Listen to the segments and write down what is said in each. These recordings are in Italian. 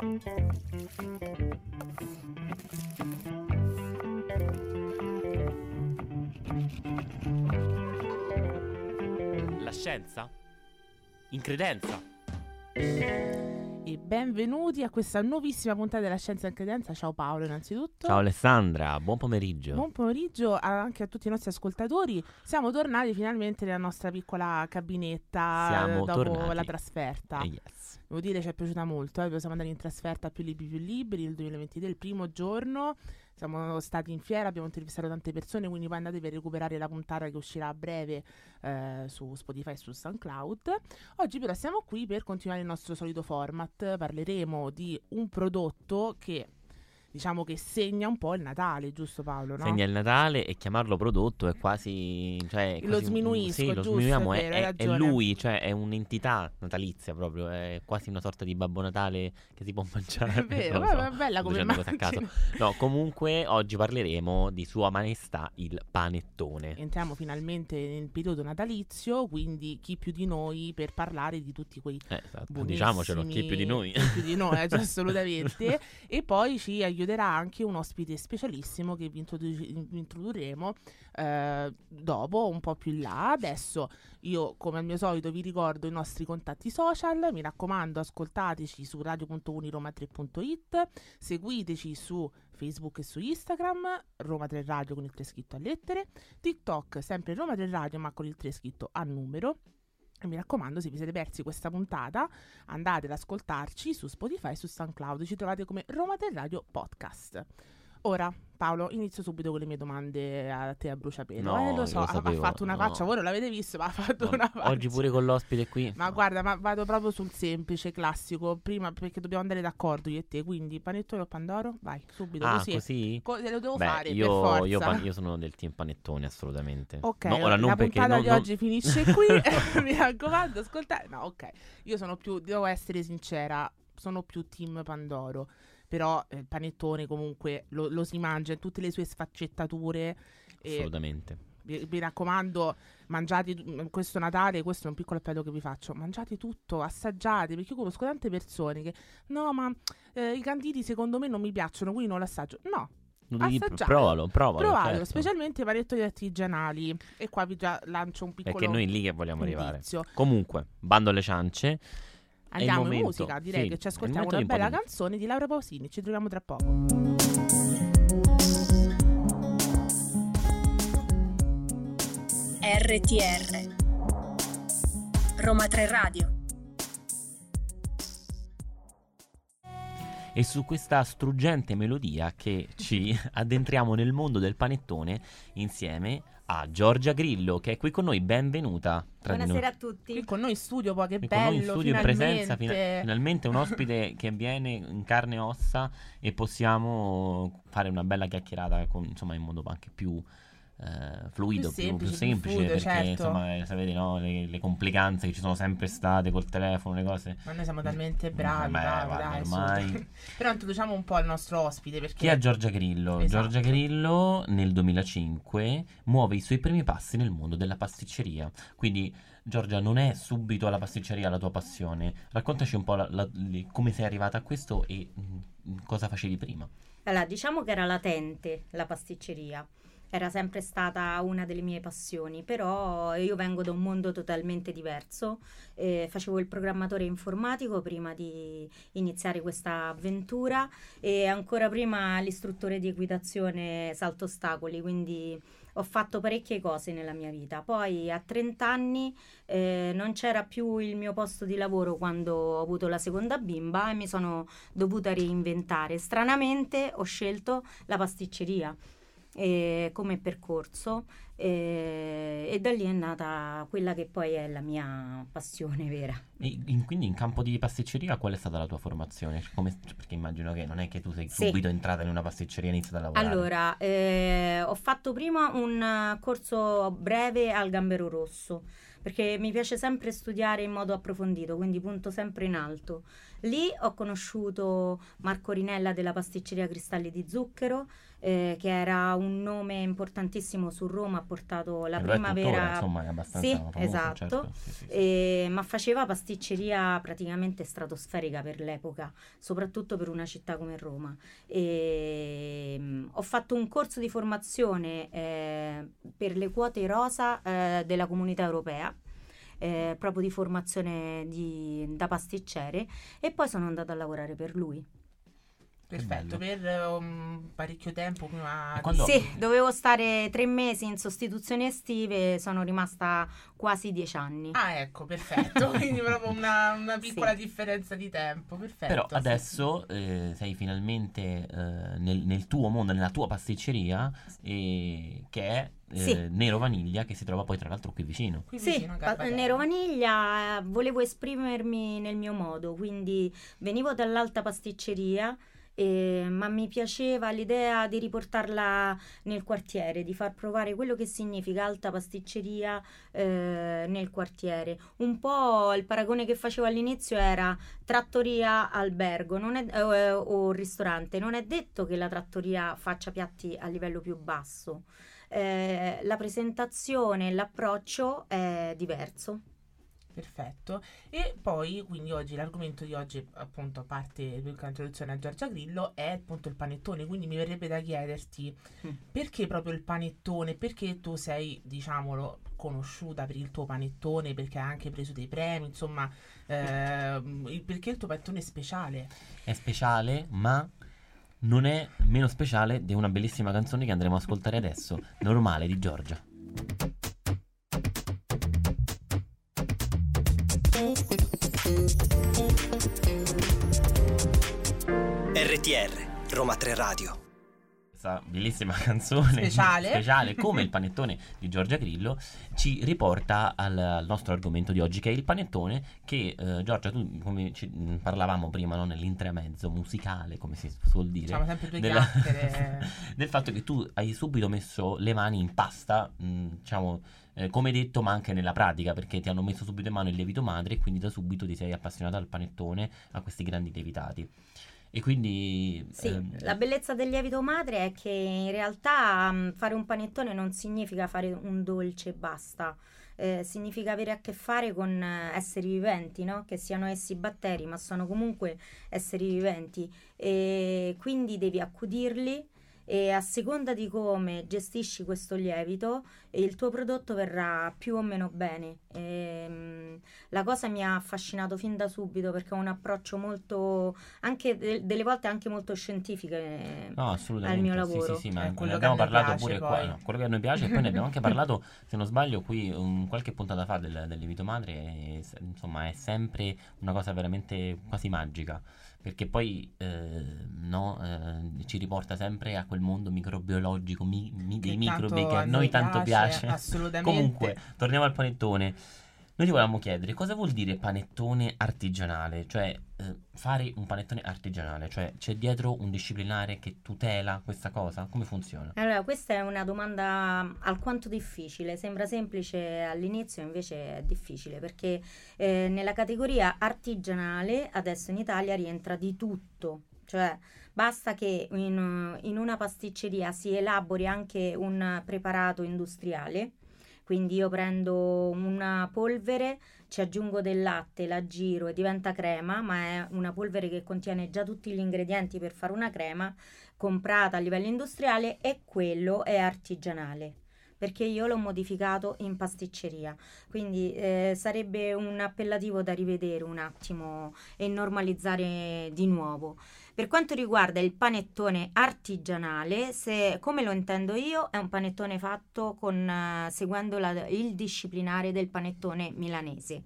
La scienza? In credenza? E benvenuti a questa nuovissima puntata della Scienza in Credenza. Ciao Paolo, innanzitutto. Ciao Alessandra, buon pomeriggio. Buon pomeriggio anche a tutti i nostri ascoltatori. Siamo tornati finalmente nella nostra piccola cabinetta Siamo dopo tornati. la trasferta. Eh, yes. Devo dire ci è piaciuta molto, eh. siamo andati in trasferta più libri più libri il 2023, il primo giorno. Siamo stati in fiera, abbiamo intervistato tante persone, quindi poi andatevi a recuperare la puntata che uscirà a breve eh, su Spotify e su SoundCloud. Oggi però siamo qui per continuare il nostro solito format, parleremo di un prodotto che diciamo che segna un po' il Natale, giusto Paolo? No? Segna il Natale e chiamarlo prodotto è quasi. Cioè, è Lo quasi sminuisco, Sì, lo sminuiamo. è È, è- lui, cioè è un'entità natalizia proprio. È quasi una sorta di Babbo Natale che si può mangiare. È vero, so, è bella come cose a caso. No, comunque oggi parleremo di Sua Maestà il panettone. Entriamo finalmente nel periodo natalizio, quindi chi più di noi per parlare di tutti quei Eh, esatto, diciamocelo, chi più di noi. chi più di noi, eh, assolutamente. e poi ci aiuterà anche un ospite specialissimo che vi, introdu- introdurremo eh, dopo, un po' più in là. Adesso io, come al mio solito, vi ricordo i nostri contatti social. Mi raccomando, ascoltateci su radio.uniroma3.it, seguiteci su Facebook e su Instagram, Roma 3 Radio con il 3 scritto a lettere, TikTok sempre Roma 3 Radio ma con il 3 scritto a numero. E mi raccomando, se vi siete persi questa puntata, andate ad ascoltarci su Spotify e su SoundCloud. Ci trovate come Roma 3 Radio Podcast. Ora, Paolo, inizio subito con le mie domande a te a bruciapelo. No, eh, lo so, lo ha- ha sapevo, fatto una no. faccia, voi non l'avete visto, ma ha fatto No, una faccia. Oggi pure con l'ospite qui. Ma guarda, ma vado proprio sul semplice, classico, prima perché dobbiamo andare d'accordo io e te, quindi panettone o pandoro? Vai, subito, Ah, così. così? Co- lo devo Beh, fare, per io, forza. io, pan- io sono del team panettone, assolutamente. Ok, No, ora non la perché puntata non- di non- oggi finisce qui. Mi raccomando, ascoltate. No, ok. Io sono più, devo essere sincera, sono più team Pandoro. Però eh, il panettone comunque lo, lo si mangia in tutte le sue sfaccettature. Assolutamente. vi, vi raccomando, mangiate mm, questo Natale, questo è un piccolo appello che vi faccio, mangiate tutto, assaggiate, perché io conosco tante persone che no, ma eh, i canditi secondo me non mi piacciono, quindi non l'assaggio. No, Assaggiate. provalo, provalo. Provatelo, certo. specialmente i panettoni artigianali. E qua vi già lancio un piccolo Perché noi lì che vogliamo arrivare. indizio. Comunque, bando alle ciance. Andiamo in musica, direi sì, che ci ascoltiamo una bella di- canzone di Laura Pausini. Ci troviamo tra poco. RTR Roma 3 Radio E su questa struggente melodia che ci addentriamo nel mondo del panettone insieme a Giorgia Grillo, che è qui con noi. Benvenuta. tra di noi. Buonasera a tutti. Qui con noi in studio, poi che Qui con bello. noi in studio in finalmente. presenza, fina- finalmente un ospite che viene in carne e ossa e possiamo fare una bella chiacchierata con, insomma, in modo anche più eh, fluido, Più più, più semplice, più semplice, fluido, perché certo. insomma eh, sapete no, le, le complicanze che ci sono sempre state col telefono, le cose. Ma noi siamo talmente bravi, Beh, bravi, guarda, dai, ormai- Però introduciamo un po' il nostro ospite perché Chi è Giorgia Grillo? Esatto. Giorgia Grillo nel 2005 muove i suoi primi passi nel mondo della pasticceria. Quindi Giorgia non è subito alla pasticceria la tua passione. Raccontaci un po' la- la- le- come sei arrivata a questo e mm, cosa facevi prima. Allora, diciamo che era latente la pasticceria. Era sempre stata una delle mie passioni, però io vengo da un mondo totalmente diverso. Eh, facevo il programmatore informatico prima di iniziare questa avventura e ancora prima l'istruttore di equitazione salto ostacoli, quindi ho fatto parecchie cose nella mia vita. Poi a 30 anni eh, non c'era più il mio posto di lavoro quando ho avuto la seconda bimba e mi sono dovuta reinventare. Stranamente ho scelto la pasticceria eh, come percorso eh, e da lì è nata quella che poi è la mia passione vera. E in- quindi in campo di pasticceria qual è stata la tua formazione? Come- perché immagino che non è che tu sei Sì. subito entrata in una pasticceria e iniziata a lavorare. Allora, eh, ho fatto prima un corso breve al Gambero Rosso perché mi piace sempre studiare in modo approfondito, quindi punto sempre in alto. Lì ho conosciuto Marco Rinella della pasticceria Cristalli di Zucchero eh, che era un nome importantissimo su Roma, ha portato la E lo è prima tuttora, insomma, è abbastanza Sì, famoso, esatto. certo, sì, sì, sì. Eh, ma faceva pasticceria praticamente stratosferica per l'epoca, soprattutto per una città come Roma. E, mm, ho fatto un corso di formazione eh, per le quote rosa eh, della comunità europea. eh, proprio di formazione di- da pasticcere e poi sono andata a lavorare per lui. Perfetto, per um, parecchio tempo prima quando- Sì, dovevo stare tre mesi in sostituzioni estive, sono rimasta quasi dieci anni. Ah, ecco, perfetto. Quindi proprio una, una piccola Sì. differenza di tempo. Perfetto. Però sì, adesso eh, sei finalmente eh, nel, nel tuo mondo, nella tua pasticceria, e- che è eh, Sì. Nero Vaniglia, che si trova poi tra l'altro qui vicino. Qui Sì, vicino pa-. Nero Vaniglia, eh, volevo esprimermi nel mio modo, quindi venivo dall'alta pasticceria, eh, ma mi piaceva l'idea di riportarla nel quartiere, di far provare quello che significa alta pasticceria eh, nel quartiere. Un po' il paragone che facevo all'inizio era trattoria albergo è- eh, o ristorante. Non è detto che la trattoria faccia piatti a livello più basso. Eh, la presentazione l'approccio è diverso. Perfetto. E poi, quindi oggi l'argomento di oggi, appunto, a parte la introduzione a Giorgia Grillo, è appunto il panettone. Quindi mi verrebbe da chiederti Mm. perché proprio il panettone? Perché tu sei, diciamolo, conosciuta per il tuo panettone, perché hai anche preso dei premi, insomma, il- perché il tuo panettone è speciale? È speciale, ma non è meno speciale di una bellissima canzone che andremo a ascoltare adesso, Normale di Giorgia. RTR, Roma 3 Radio. Questa bellissima canzone Speciale. speciale, come il panettone di Giorgia Grillo ci riporta al, al nostro argomento di oggi che è il panettone che eh, Giorgia tu come ci, mh, parlavamo prima no, nell'intremezzo musicale come si suol dire Diciamo sempre due della- del fatto che tu hai subito messo le mani in pasta, mh, diciamo, eh, come detto, ma anche nella pratica, perché ti hanno messo subito in mano il lievito madre e quindi da subito ti sei appassionata al panettone, a questi grandi lievitati. E quindi... Sì, ehm, la bellezza del lievito madre è che in realtà mh, fare un panettone non significa fare un dolce e basta. Eh, significa avere a che fare con eh, esseri viventi, no? Che siano essi batteri, ma sono comunque esseri viventi e quindi devi accudirli e a seconda di come gestisci questo lievito il tuo prodotto verrà più o meno bene. Ehm, la cosa mi ha affascinato fin da subito perché ha un approccio molto, anche de- delle volte anche molto scientifico. No, al mio Sì, lavoro. Sì, sì, ma È ne abbiamo parlato pure poi. qua. no, quello che a noi piace, e poi ne abbiamo anche parlato, se non sbaglio, qui un, qualche puntata fa del, del lievito madre. e insomma, è sempre una cosa veramente quasi magica. Perché poi eh, no, eh, ci riporta sempre a quel mondo microbiologico mi- mi- dei microbi che a noi tanto piace. Assolutamente. Comunque, torniamo al panettone. Noi ti volevamo chiedere cosa vuol dire panettone artigianale, cioè eh, fare un panettone artigianale, cioè c'è dietro un disciplinare che tutela questa cosa? Come funziona? Allora, questa è una domanda alquanto difficile, sembra semplice all'inizio, invece è difficile perché eh, nella categoria artigianale adesso in Italia rientra di tutto, cioè basta che in, in una pasticceria si elabori anche un preparato industriale, quindi io prendo una polvere, ci aggiungo del latte, la giro e diventa crema, ma è una polvere che contiene già tutti gli ingredienti per fare una crema comprata a livello industriale e quello è artigianale perché io l'ho modificato in pasticceria. Quindi eh, sarebbe un appellativo da rivedere un attimo e normalizzare di nuovo per quanto riguarda il panettone artigianale se, come lo intendo io è un panettone fatto con, eh, seguendo la- il disciplinare del panettone milanese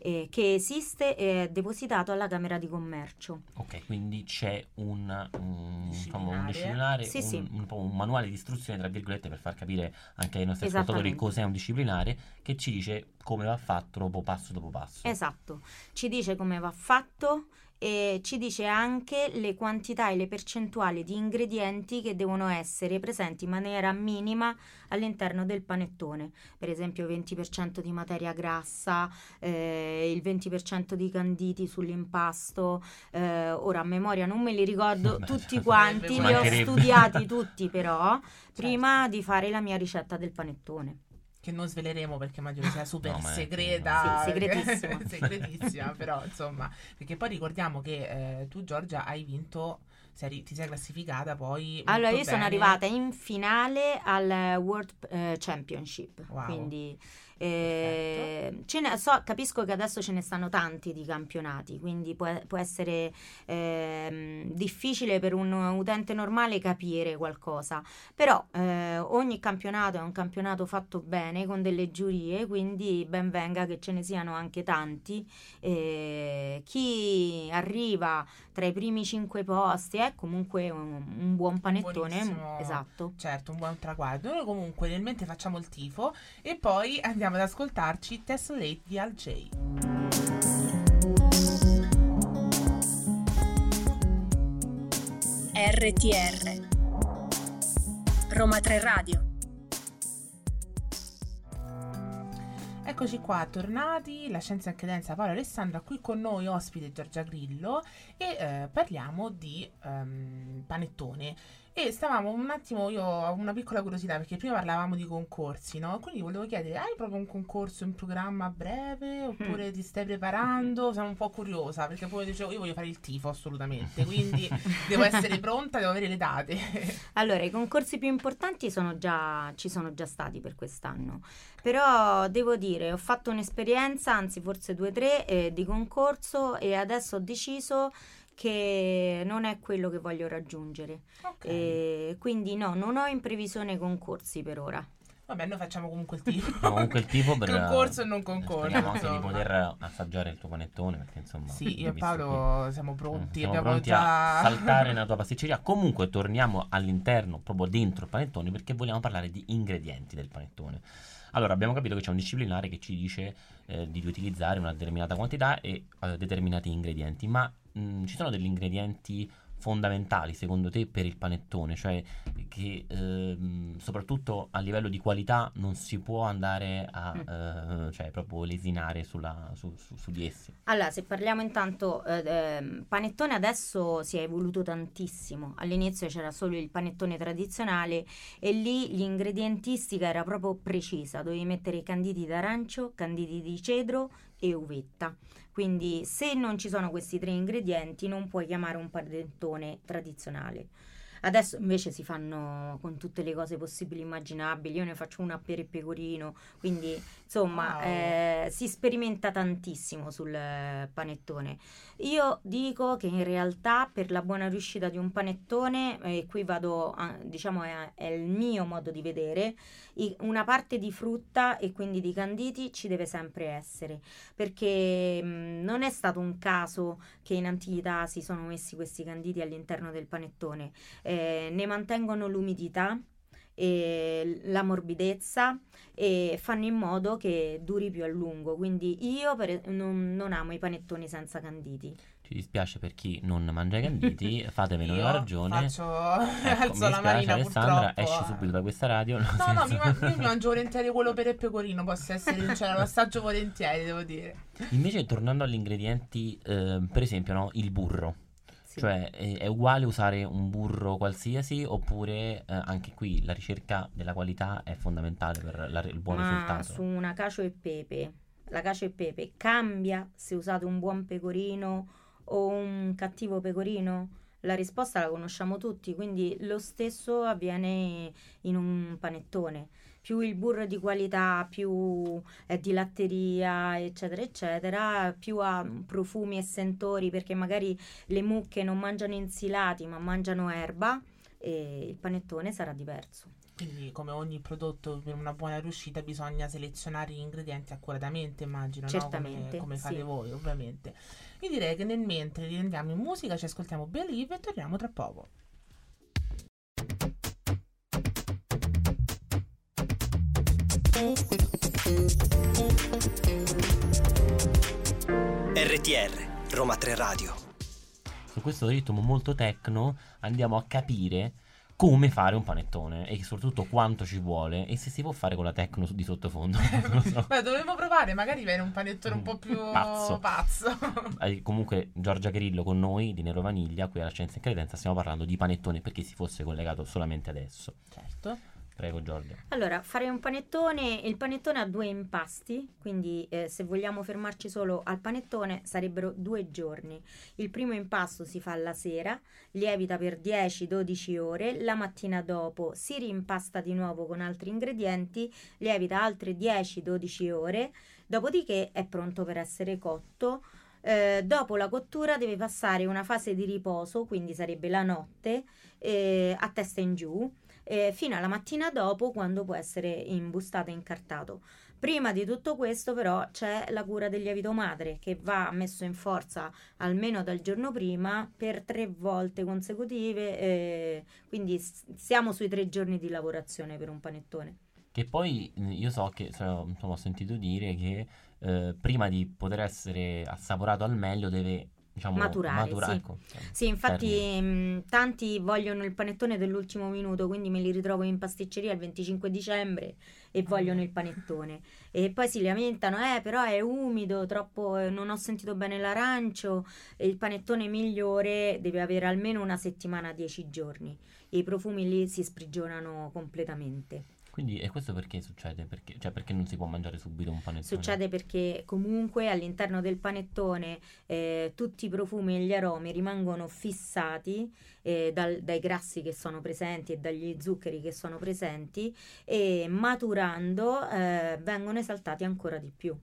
eh, che esiste e è depositato alla Camera di Commercio Ok, quindi c'è un, un, insomma, un Disciplinare. disciplinare, Sì, un, sì. un manuale di istruzione, tra virgolette, per far capire anche ai nostri ascoltatori cos'è un disciplinare, che ci dice come va fatto dopo passo dopo passo. Esatto, ci dice come va fatto e ci dice anche le quantità e le percentuali di ingredienti che devono essere presenti in maniera minima all'interno del panettone, per esempio 20% di materia grassa, eh, il 20% di canditi sull'impasto, eh, ora a memoria non me li ricordo tutti quanti, li ho studiati tutti però prima di fare la mia ricetta del panettone. Che non sveleremo perché immagino sia super No, segreta. Sì, segretissima. segretissima, però insomma. Perché poi ricordiamo che eh, tu, Giorgia, hai vinto, sei ti sei classificata poi. Allora, molto io sono bene. arrivata in finale al World eh, Championship, Wow. quindi eh, ne- so- capisco che adesso ce ne stanno tanti di campionati, quindi può, può essere ehm, difficile per un utente normale capire qualcosa, però eh, ogni campionato è un campionato fatto bene con delle giurie, quindi ben venga che ce ne siano anche tanti. Eh, chi arriva tra i primi cinque posti è comunque un, un buon panettone. Esatto. Certo, un buon traguardo. Noi comunque nel mente facciamo il tifo e poi andiamo ad ascoltarci Tessellate di Al J. RTR Roma 3 Radio Eccoci qua, tornati, la scienza in credenza Paolo Alessandra, qui con noi ospite Giorgia Grillo e eh, parliamo di ehm, panettone. E stavamo un attimo, io ho una piccola curiosità perché prima parlavamo di concorsi, no? Quindi volevo chiedere, hai proprio un concorso in programma a breve oppure ti stai preparando? Sono un po' curiosa perché poi dicevo, io voglio fare il tifo assolutamente, quindi devo essere pronta, devo avere le date. Allora, i concorsi più importanti sono già, ci sono già stati per quest'anno, però devo dire, ho fatto un'esperienza, anzi forse due o tre, eh, di concorso e adesso ho deciso che non è quello che voglio raggiungere. ok. E quindi no, non ho in previsione concorsi per ora. Vabbè, noi facciamo comunque il tifo. No, comunque il tifo per Concorso e non concorso. Speriamo anche di poter assaggiare il tuo panettone perché insomma Sì, io e Paolo siamo che, pronti, siamo pronti già... a saltare nella tua pasticceria. Comunque torniamo all'interno, proprio dentro il panettone perché vogliamo parlare di ingredienti del panettone. Allora, abbiamo capito che c'è un disciplinare che ci dice eh, di utilizzare una determinata quantità e eh, determinati ingredienti, ma mh, ci sono degli ingredienti fondamentali secondo te per il panettone, cioè che ehm, soprattutto a livello di qualità non si può andare a eh, cioè proprio lesinare sulla- su, su- su di essi. Allora, se parliamo intanto, eh, ehm, panettone adesso si è evoluto tantissimo. All'inizio c'era solo il panettone tradizionale e lì l'ingredientistica era proprio precisa, dovevi mettere i canditi d'arancio, canditi di cedro e uvetta. Quindi se non ci sono questi tre ingredienti non puoi chiamare un panettone tradizionale. Adesso invece si fanno con tutte le cose possibili e immaginabili. Io ne faccio una per il pecorino, quindi insomma Wow. eh, si sperimenta tantissimo sul eh, panettone. Io dico che in realtà per la buona riuscita di un panettone, e qui vado, a- diciamo è, è il mio modo di vedere, i- una parte di frutta e quindi di canditi ci deve sempre essere, perché mh, non è stato un caso che in antichità si sono messi questi canditi all'interno del panettone, Eh, ne mantengono l'umidità. E la morbidezza e fanno in modo che duri più a lungo quindi io per- non, non amo i panettoni senza canditi Ci dispiace per chi non mangia i canditi, fatevene Io una ragione. Faccio... Ecco, alzo mi la manina Alessandra, purtroppo. esci subito da questa radio. No, no, mi, senso- ma- io mi mangio volentieri quello per il pecorino, posso essere sincera, lo assaggio volentieri, devo dire. Invece tornando agli ingredienti, ehm, per esempio, no, il burro. Sì. Cioè, è, è uguale usare un burro qualsiasi oppure eh, anche qui la ricerca della qualità è fondamentale per la- il buon Ma risultato? su una cacio e pepe, la cacio e pepe cambia se usate un buon pecorino o un cattivo pecorino? La risposta la conosciamo tutti, quindi lo stesso avviene in un panettone. Più il burro è di qualità, più è di latteria, eccetera, eccetera, più ha profumi e sentori, perché magari le mucche non mangiano insilati, ma mangiano erba, e il panettone sarà diverso. Quindi, come ogni prodotto per una buona riuscita, bisogna selezionare gli ingredienti accuratamente, immagino, no? Certamente, come, come fate sì. voi, ovviamente. Io direi che nel mentre riendiamo in musica, ci ascoltiamo Believe e torniamo tra poco. RTR Roma 3 Radio. su questo ritmo molto tecno andiamo a capire come fare un panettone e soprattutto quanto ci vuole e se si può fare con la tecno di sottofondo. Non so. Beh, dovremmo provare, magari viene un panettone un po' più Pazzo. pazzo. Eh, Comunque Giorgia Grillo con noi di Nero Vaniglia qui alla Scienza e Credenza stiamo parlando di panettone per chi si fosse collegato solamente adesso. certo. Prego Giorgia. Allora, fare un panettone, il panettone ha due impasti, quindi eh, se vogliamo fermarci solo al panettone sarebbero due giorni. Il primo impasto si fa la sera, lievita per 10-12 ore, la mattina dopo si rimpasta di nuovo con altri ingredienti, lievita altre 10-12 ore, dopodiché è pronto per essere cotto. Eh, dopo la cottura deve passare una fase di riposo, quindi sarebbe la notte, eh, a testa in giù eh, fino alla mattina dopo quando può essere imbustato e incartato. Prima di tutto questo però c'è la cura del lievito madre che va messo in forza almeno dal giorno prima per tre volte consecutive, eh, quindi siamo sui tre giorni di lavorazione per un panettone. Che poi mh, io so che insomma, insomma, ho sentito dire che eh, prima di poter essere assaporato al meglio deve diciamo Maturare, sì. ecco. Sì, infatti mh, tanti vogliono il panettone dell'ultimo minuto, quindi me li ritrovo in pasticceria il 25 dicembre e vogliono il panettone. E poi si lamentano, eh, però è umido, troppo, eh, non ho sentito bene l'arancio. Il panettone migliore deve avere almeno una settimana, 10 giorni. E i profumi lì si sprigionano completamente. Quindi e questo perché succede? Perché, cioè perché non si può mangiare subito un panettone? Succede perché comunque all'interno del panettone eh, tutti i profumi e gli aromi rimangono fissati eh, dal- dai grassi che sono presenti e dagli zuccheri che sono presenti e maturando eh, vengono esaltati ancora di più.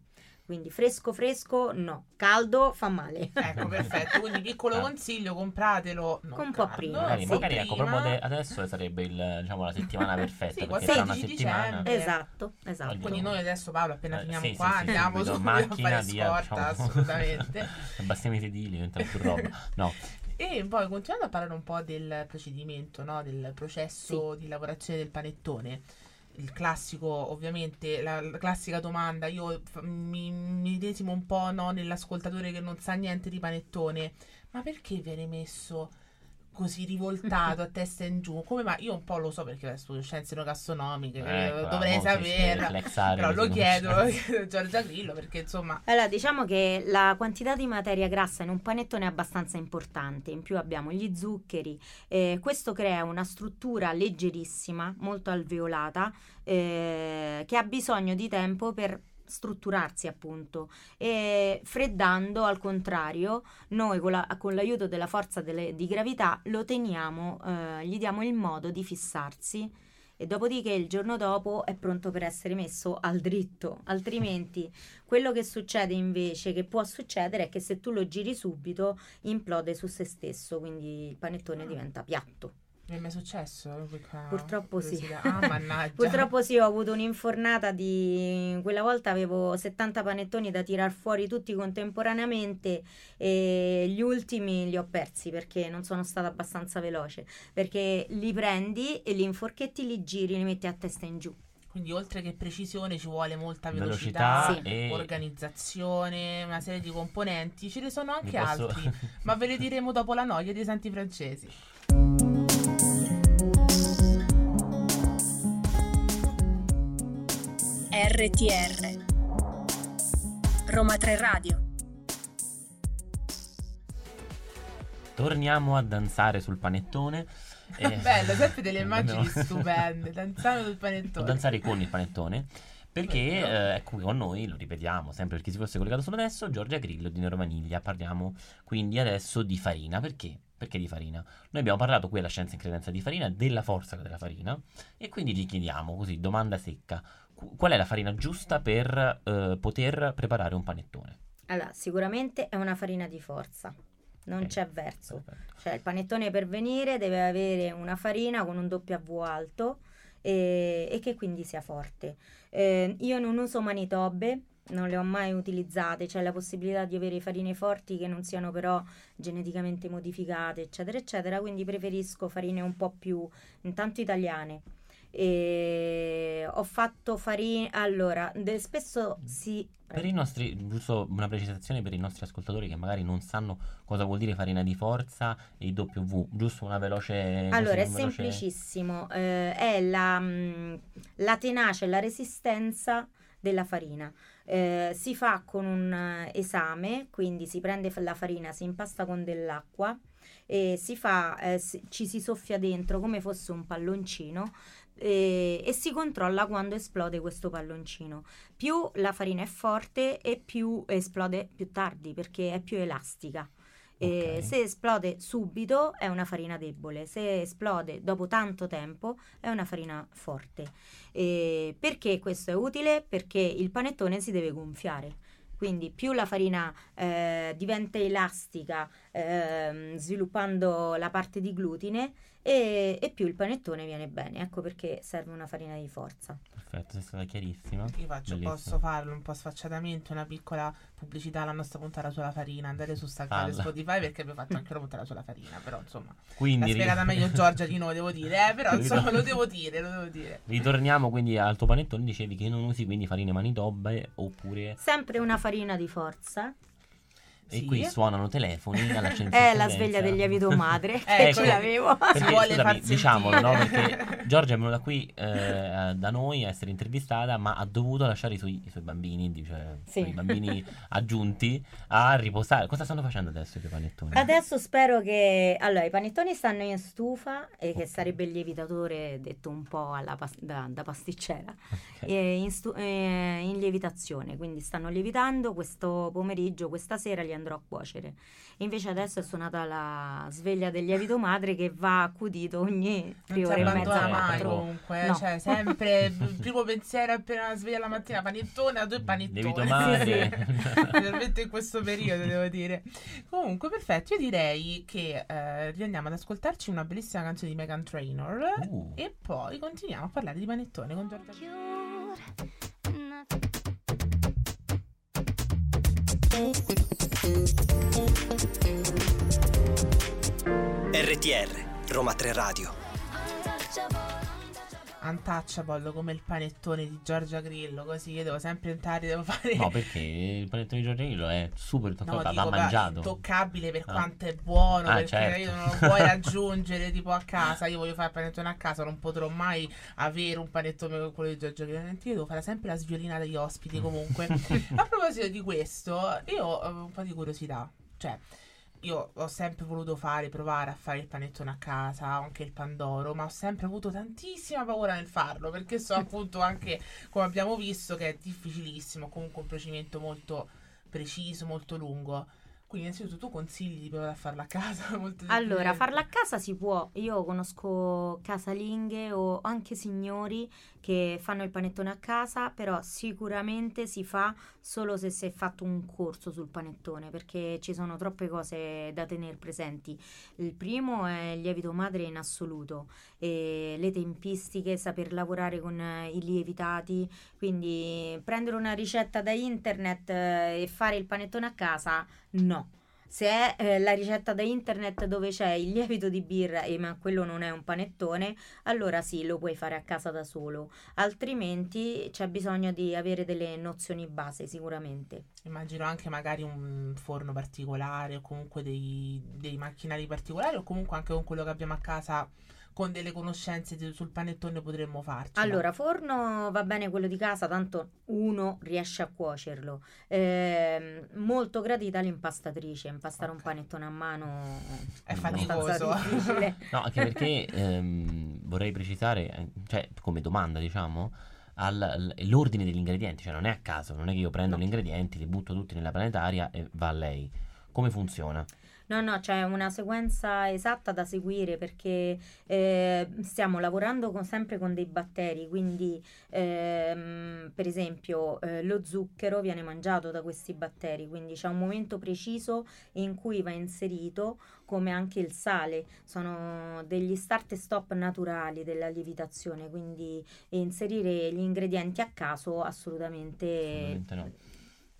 Quindi fresco fresco no, caldo fa male. Ecco, perfetto. Quindi piccolo consiglio, compratelo non Un po' caldo, prima, Magari, sì. magari, ecco, proprio de- adesso sarebbe il, diciamo, la settimana perfetta Sì, perché tra una 16 settimana dicembre. Esatto, esatto. Quindi noi adesso Paolo appena Eh, finiamo sì, sì, qua sì, andiamo subito, subito a macchina, fare via, scorta, diciamo. assolutamente. Abbassiamo i sedili, diventa più roba. No, E poi continuando a parlare un po' del procedimento, no? del processo di lavorazione del panettone. Il classico, ovviamente, la, la classica domanda, io f- mi, medesimo un po' no, nell'ascoltatore che non sa niente di panettone, ma perché viene messo così rivoltato a testa in giù? Come mai? Io un po' lo so perché studio scienze gastronomiche, eh, ecco, dovrei deve saperlo, flexare però lo chiedo a Giorgia Grillo perché insomma... Allora, diciamo che la quantità di materia grassa in un panettone è abbastanza importante, in più abbiamo gli zuccheri, eh, questo crea una struttura leggerissima, molto alveolata, eh, che ha bisogno di tempo per strutturarsi appunto. E freddando al contrario noi con, la- con l'aiuto della forza delle- di gravità lo teniamo eh, gli diamo il modo di fissarsi. E dopodiché il giorno dopo è pronto per essere messo al dritto. Altrimenti quello che succede invece, che può succedere, è che se tu lo giri subito implode su se stesso, quindi il panettone diventa piatto. Mi è mai successo? Questa Purtroppo sì. Ah, mannaggia. Purtroppo sì, ho avuto un'infornata di... Quella volta avevo 70 panettoni da tirar fuori tutti contemporaneamente e gli ultimi li ho persi perché non sono stata abbastanza veloce. Perché li prendi e li inforchetti, li giri, li metti a testa in giù. Quindi oltre che precisione ci vuole molta Velocità velocità, Sì. e organizzazione, una serie di componenti. Ce ne sono anche posso- altri, ma ve le diremo dopo la noia dei santi francesi. RTR Roma 3 Radio Torniamo a danzare sul panettone. e- Bello, sempre delle immagini Abbiamo- stupende. Danzando sul o panettone. danzare con il panettone. Perché Bello. eh, è qui con noi, lo ripetiamo sempre per chi si fosse collegato solo adesso, Giorgia Grillo di Nero Vaniglia. Parliamo quindi adesso di farina. Perché? Perché di farina? Noi abbiamo parlato qui alla Scienza in Credenza di farina, della forza della farina, e quindi gli chiediamo così, domanda secca, qual è la farina giusta per eh, poter preparare un panettone? Allora, sicuramente è una farina di forza, non Ok. c'è verso. Perfetto. Cioè il panettone per venire deve avere una farina con un W alto e, e che quindi sia forte. Eh, io non uso manitobe, non le ho mai utilizzate, c'è la possibilità di avere farine forti che non siano però geneticamente modificate, eccetera, eccetera, quindi preferisco farine un po' più intanto italiane. E ho fatto farine, allora, de- spesso si Per i nostri, giusto una precisazione per i nostri ascoltatori che magari non sanno cosa vuol dire farina di forza e W, giusto una veloce... Allora, è veloce- semplicissimo, eh, è la, mm, la tenacia e la resistenza della farina. Eh, si fa con un esame, quindi si prende la farina, si impasta con dell'acqua e si fa, eh, ci si soffia dentro come fosse un palloncino eh, e si controlla quando esplode questo palloncino. Più la farina è forte e più esplode più tardi perché è più elastica. E Ok. se esplode subito è una farina debole, se esplode dopo tanto tempo è una farina forte. E perché questo è utile? Perché il panettone si deve gonfiare. Quindi più la farina eh, diventa elastica ehm, sviluppando la parte di glutine e, e più il panettone viene bene. Ecco perché serve una farina di forza. Perfetto, sei stata chiarissima. Io faccio, posso farlo un po' sfacciatamente, una piccola pubblicità alla nostra puntata sulla farina, andare su Staccare. Spotify perché abbiamo fatto anche una puntata sulla farina, però insomma, Quindi l'ha ri- spiegata meglio Giorgia di noi, devo dire, eh, però insomma lo devo dire, lo devo dire. Ritorniamo quindi al tuo panettone, dicevi che non usi quindi farine manitobbe oppure... Sempre una farina di forza. E Sì. qui suonano telefoni alla scienza. È la sveglia del lievito madre che Ecco. ce l'avevo. Perché, scusami, diciamolo, no? Perché Giorgia è venuta qui eh, da noi a essere intervistata, ma ha dovuto lasciare i suoi, i suoi bambini, dice, Sì. i suoi bambini aggiunti a riposare. Cosa stanno facendo adesso i tuoi panettoni? Adesso spero che allora i panettoni stanno in stufa e che sarebbe il lievitatore detto un po' alla pas- da, da pasticcera Ok. e in, stu- eh, in lievitazione quindi stanno lievitando questo pomeriggio questa sera li andrò a cuocere invece adesso è suonata la sveglia del lievito madre che va accudito ogni tre ore e mezza mai comunque, No. cioè sempre il primo pensiero appena sveglia la mattina, panettone, a due panettoni. Lievito madre. Specialmente in questo periodo, devo dire. Comunque, perfetto. Io direi che eh, riandiamo ad ascoltarci una bellissima canzone di Megan Trainor. Uh. E poi continuiamo a parlare di panettone con Giorgia. RTR, Roma 3 Radio. Untouchable come il panettone di Giorgia Grillo. Così io devo sempre entrare, devo fare. No, perché il panettone di Giorgia Grillo è super No, toccato, va mangiato. intoccabile per Ah. quanto è buono, Ah, perché certo. io non lo puoi raggiungere tipo a casa. Io voglio fare il panettone a casa, non potrò mai avere un panettone come quello di Giorgio Grillo. Io devo fare sempre la sviolina degli ospiti comunque. a proposito di questo, io ho un po' di curiosità. Cioè, io ho sempre voluto fare, provare a fare il panettone a casa, anche il pandoro, ma ho sempre avuto tantissima paura nel farlo, perché so appunto anche, come abbiamo visto, che è difficilissimo, comunque un procedimento molto preciso, molto lungo. Quindi innanzitutto tu consigli di provare a farla a casa? Allora, farla a casa si può. Io conosco casalinghe o anche signori che fanno il panettone a casa, però sicuramente si fa solo se si è fatto un corso sul panettone, perché ci sono troppe cose da tenere presenti. Il primo è il lievito madre in assoluto, e le tempistiche, saper lavorare con i lievitati, quindi prendere una ricetta da internet eh, e fare il panettone a casa, no. Se è eh, la ricetta da internet dove c'è il lievito di birra e ma quello non è un panettone, allora sì, lo puoi fare a casa da solo. Altrimenti c'è bisogno di avere delle nozioni base sicuramente. Immagino anche magari un forno particolare o comunque dei, dei macchinari particolari o comunque anche con quello che abbiamo a casa con delle conoscenze di- sul panettone potremmo farci. Allora, forno va bene quello di casa, tanto uno riesce a cuocerlo. Ehm, molto gradita l'impastatrice, impastare un Ok. panettone a mano È faticoso. No, anche perché ehm, vorrei precisare, eh, cioè come domanda diciamo, al- l'ordine degli ingredienti, cioè non è a caso, non è che io prendo No. gli ingredienti, li butto tutti nella planetaria e va a lei. Come funziona? No, no, c'è una sequenza esatta da seguire perché eh, stiamo lavorando con- sempre con dei batteri, quindi ehm, per esempio eh, lo zucchero viene mangiato da questi batteri, quindi c'è un momento preciso in cui va inserito come anche il sale, sono degli start e stop naturali della lievitazione, quindi inserire gli ingredienti a caso assolutamente Assolutamente no.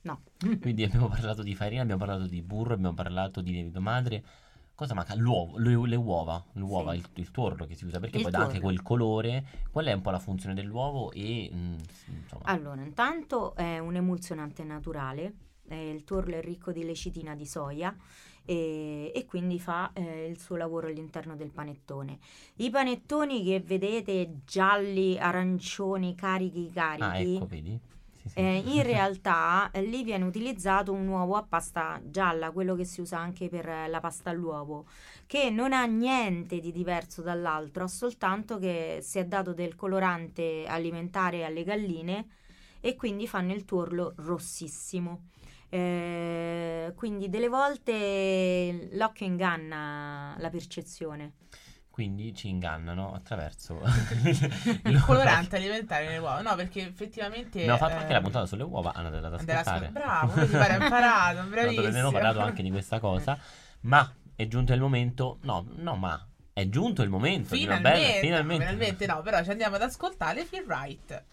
No. Quindi abbiamo parlato di farina, abbiamo parlato di burro, abbiamo parlato di lievito madre. Cosa manca? L'uovo, le, le uova, l'uova Sì. il, il tuorlo che si usa perché Il poi dà anche tuorlo. quel colore. Qual è un po' la funzione dell'uovo e mm, insomma, Allora, intanto è un emulsionante naturale, eh, il tuorlo è ricco di lecitina di soia e, e quindi fa eh, il suo lavoro all'interno del panettone. I panettoni che vedete gialli, arancioni, carichi, carichi, Ah, ecco, vedi? Sì, sì. eh, in realtà eh, lì viene utilizzato un uovo a pasta gialla, quello che si usa anche per eh, la pasta all'uovo, che non ha niente di diverso dall'altro, ha soltanto che si è dato del colorante alimentare alle galline e quindi fanno il tuorlo rossissimo. Eh, quindi delle volte l'occhio inganna la percezione. Quindi ci ingannano attraverso Il colorante alimentare nelle uova. No, perché effettivamente. Abbiamo fatto anche la puntata sulle uova, andate ad ascoltare. Sc- Bravo, guarda, hai imparato, No, bravissimo. dove abbiamo parlato anche di questa cosa. Ma è giunto il momento. No, no, ma è giunto il momento. di una Finalmente, bella- finalmente. finalmente no, però ci andiamo ad ascoltare Feel Right.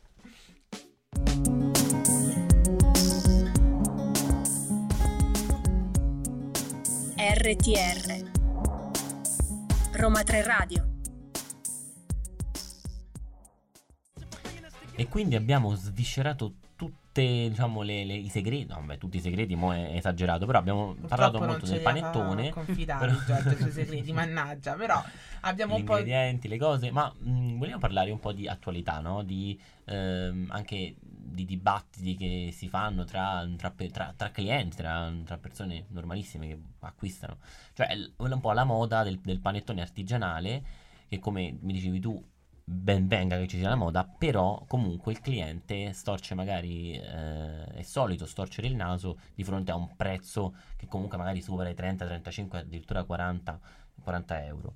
RTR Roma 3 Radio E quindi abbiamo sviscerato tutte, diciamo, le, le- i segreti. No, beh, tutti i segreti, mo è esagerato. Però abbiamo parlato Purtroppo molto non del panettone. confidati però- Giorgio i suoi segreti, mannaggia, però abbiamo gli un po'. ingredienti, le cose, ma mh, vogliamo parlare un po' di attualità, no? Di ehm, anche di dibattiti che si fanno tra, tra tra- tra clienti, tra, persone normalissime che acquistano. Cioè, è un po' la moda del, del panettone artigianale, che come mi dicevi tu, ben venga che ci sia la moda, però comunque il cliente storce magari, eh, è solito storcere il naso di fronte a un prezzo che comunque magari supera i 30, 35, addirittura 40, 40 euro.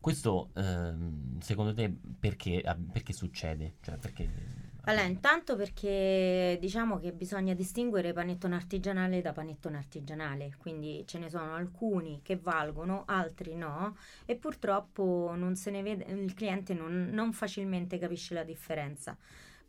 Questo ehm, secondo te perché, perché succede? Cioè perché... Allora, intanto perché diciamo che bisogna distinguere panettone artigianale da panettone artigianale, quindi ce ne sono alcuni che valgono, altri no, e purtroppo vede, il cliente non, non facilmente capisce la differenza.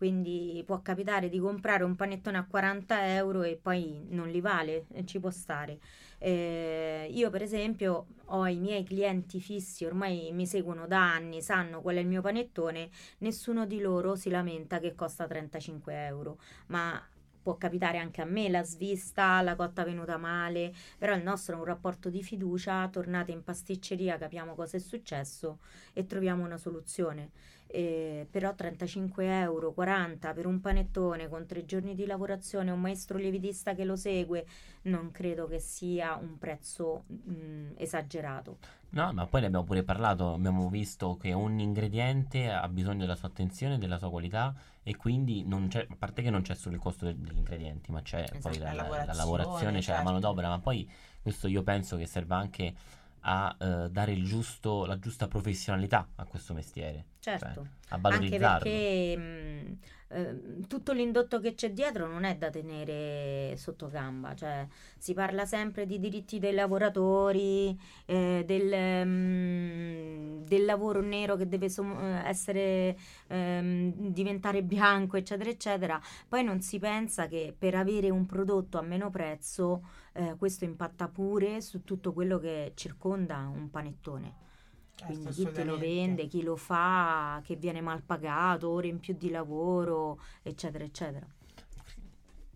Quindi può capitare di comprare un panettone a 40 euro e poi non li vale, ci può stare. Eh, io per esempio ho i miei clienti fissi, ormai mi seguono da anni, sanno qual è il mio panettone nessuno di loro si lamenta che costa 35 euro, ma può capitare anche a me la svista, la cotta venuta male, però il nostro è un rapporto di fiducia, tornate in pasticceria, capiamo cosa è successo e troviamo una soluzione. Eh, però 35 euro, 40 per un panettone con tre giorni di lavorazione, un maestro lievitista che lo segue, non credo che sia un prezzo mm, esagerato. No, ma poi ne abbiamo pure parlato, abbiamo visto che ogni ingrediente ha bisogno della sua attenzione, della sua qualità e quindi non c'è, a parte che non c'è solo il costo de- degli ingredienti, ma c'è poi Esatto, la, la la- la lavorazione, c'è la certo. manodopera, ma poi questo io penso che serva anche a eh, dare il giusto, la giusta professionalità a questo mestiere, Certo. a Anche valorizzarlo. perché mh, ehm, tutto l'indotto che c'è dietro non è da tenere sotto gamba, cioè si parla sempre di diritti dei lavoratori, eh, del, mh, del lavoro nero che deve som- eh, essere ehm, diventare bianco, eccetera, eccetera. Poi non si pensa che per avere un prodotto a meno prezzo eh, questo impatta pure su tutto quello che circonda un panettone. Quindi Certo, chi te lo vende, chi lo fa, che viene mal pagato, ore in più di lavoro, eccetera, eccetera.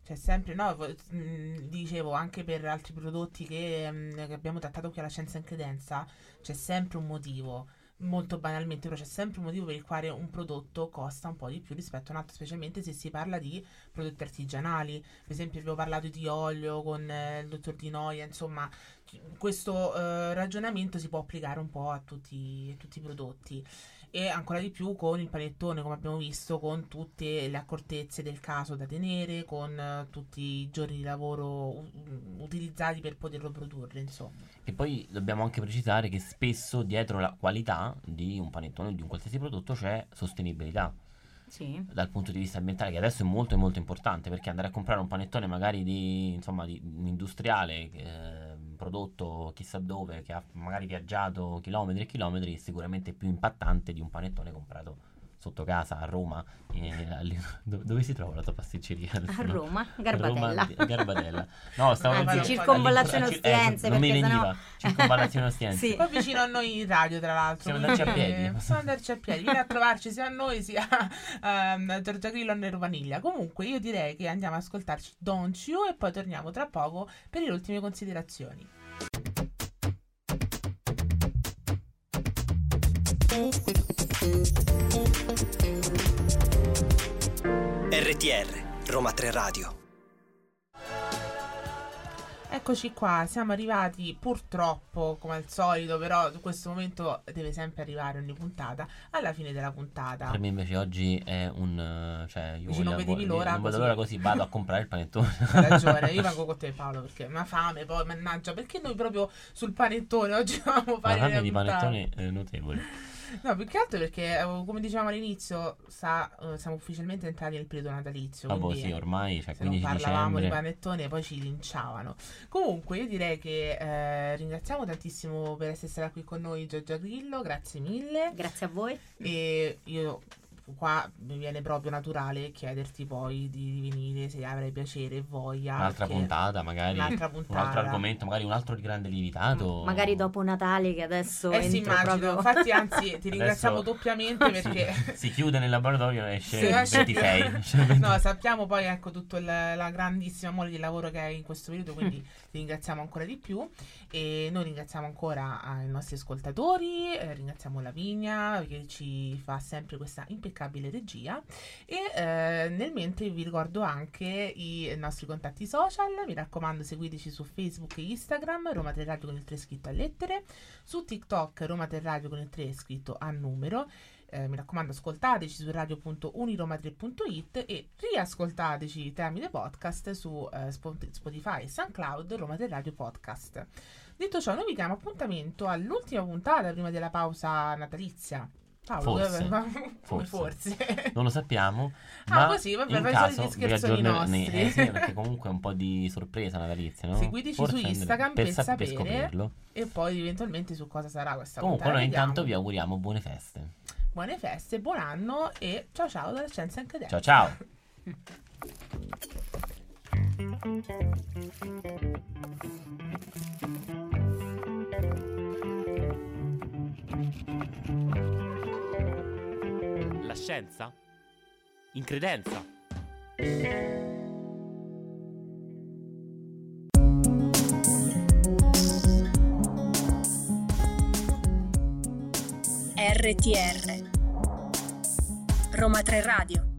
C'è sempre, no, dicevo anche per altri prodotti che, che abbiamo trattato qui alla Scienza in Credenza, c'è sempre un motivo, molto banalmente, però c'è sempre un motivo per il quale un prodotto costa un po' di più rispetto a un altro, specialmente se si parla di prodotti artigianali. Per esempio, abbiamo parlato di olio con eh, il dottor Di Noia, insomma, questo eh, ragionamento si può applicare un po' a tutti, a tutti i prodotti e ancora di più con il panettone, come abbiamo visto, con tutte le accortezze del caso da tenere, con eh, tutti i giorni di lavoro u- utilizzati per poterlo produrre, insomma. E poi dobbiamo anche precisare che spesso dietro la qualità di un panettone o di un qualsiasi prodotto c'è sostenibilità. Sì. dal punto di vista ambientale, che adesso è molto molto importante, perché andare a comprare un panettone magari di, insomma, di industriale, eh, prodotto chissà dove, che ha magari viaggiato chilometri e chilometri, sicuramente più impattante di un panettone comprato sotto casa a Roma. eh, lì- do- dove si trova la tua pasticceria? A No? Roma, Garbatella. Roma, Garbatella. No, stavo Ah, dire circonvallazione all'inizio- eh, Ostiense, non mi veniva. Circonvallazione Ostiense. Sì. Poi vicino a noi in radio, tra l'altro. Possiamo andarci a quindi piedi. Possiamo andarci a piedi. Vieni a trovarci sia a noi sia ehm, a Giorgia Grillo a Nero Vaniglia. Comunque, io direi che andiamo ad ascoltarci Don't You e poi torniamo tra poco per le ultime considerazioni. RTR, Roma 3 Radio. Eccoci qua, siamo arrivati purtroppo, come al solito, però in questo momento deve sempre arrivare ogni puntata, alla fine della puntata. Per me invece oggi è un... eh, Cioè, io Dici, non voglio- vedevi l'ora, Non vedo così. l'ora così vado a comprare il panettone. Hai ragione, io vengo con te Paolo perché mi ha fame, poi mannaggia, perché noi proprio sul panettone oggi dovevamo La fare fame le di puntate? panettone eh, notevole. No, più che altro perché, eh, come dicevamo all'inizio, sa- eh, siamo ufficialmente entrati nel periodo natalizio. Ah, boh, quindi, sì, ormai, cioè, se non 15 parlavamo di dicembre. panettone poi ci linciavano. Comunque io direi che eh, ringraziamo tantissimo per essere stata qui con noi Giorgia Grillo, grazie mille. Grazie a voi. E io qua mi viene proprio naturale chiederti poi di, di venire se avrai piacere e voglia. Un'altra perché- puntata, magari. Un'altra Un puntata. altro argomento, magari un altro grande lievitato. Magari dopo Natale che adesso Eh sì, immagino. proprio... Infatti, anzi, ti ringraziamo Adesso- doppiamente Si- perché Si, chiude nel laboratorio e esce Sì, il esce- 26. Esce il 26. No, sappiamo poi ecco tutta la grandissima mole di lavoro che hai in questo periodo, quindi ti ringraziamo ancora di più e noi ringraziamo ancora eh, i nostri ascoltatori, eh, ringraziamo Lavinia che ci fa sempre questa impeccabile regia e eh, nel mentre vi ricordo anche i nostri contatti social, mi raccomando seguiteci su Facebook e Instagram, Roma 3 Radio con il 3 scritto a lettere, su TikTok Roma 3 Radio con il 3 scritto a numero eh, mi raccomando ascoltateci su radio.uniroma3.it e riascoltateci tramite podcast su eh, Spot- Spotify e SoundCloud Roma 3 Radio Podcast. Detto ciò, noi vi diamo appuntamento all'ultima puntata prima della pausa natalizia. Paolo, Forse. Forse. forse? Non lo sappiamo. Ah, ma così, vabbè, in caso vi nostri. eh, sì, perché comunque è un po' di sorpresa natalizia, no? Seguiteci Forse su Instagram per sap- sapere. scoprirlo. e poi eventualmente su cosa sarà questa Comunque puntata. noi intanto vi vediamo. auguriamo buone feste. Buone feste, buon anno e ciao ciao dalla Scienza Accademica. Ciao ciao. Scienza? In? RTR Roma 3 Radio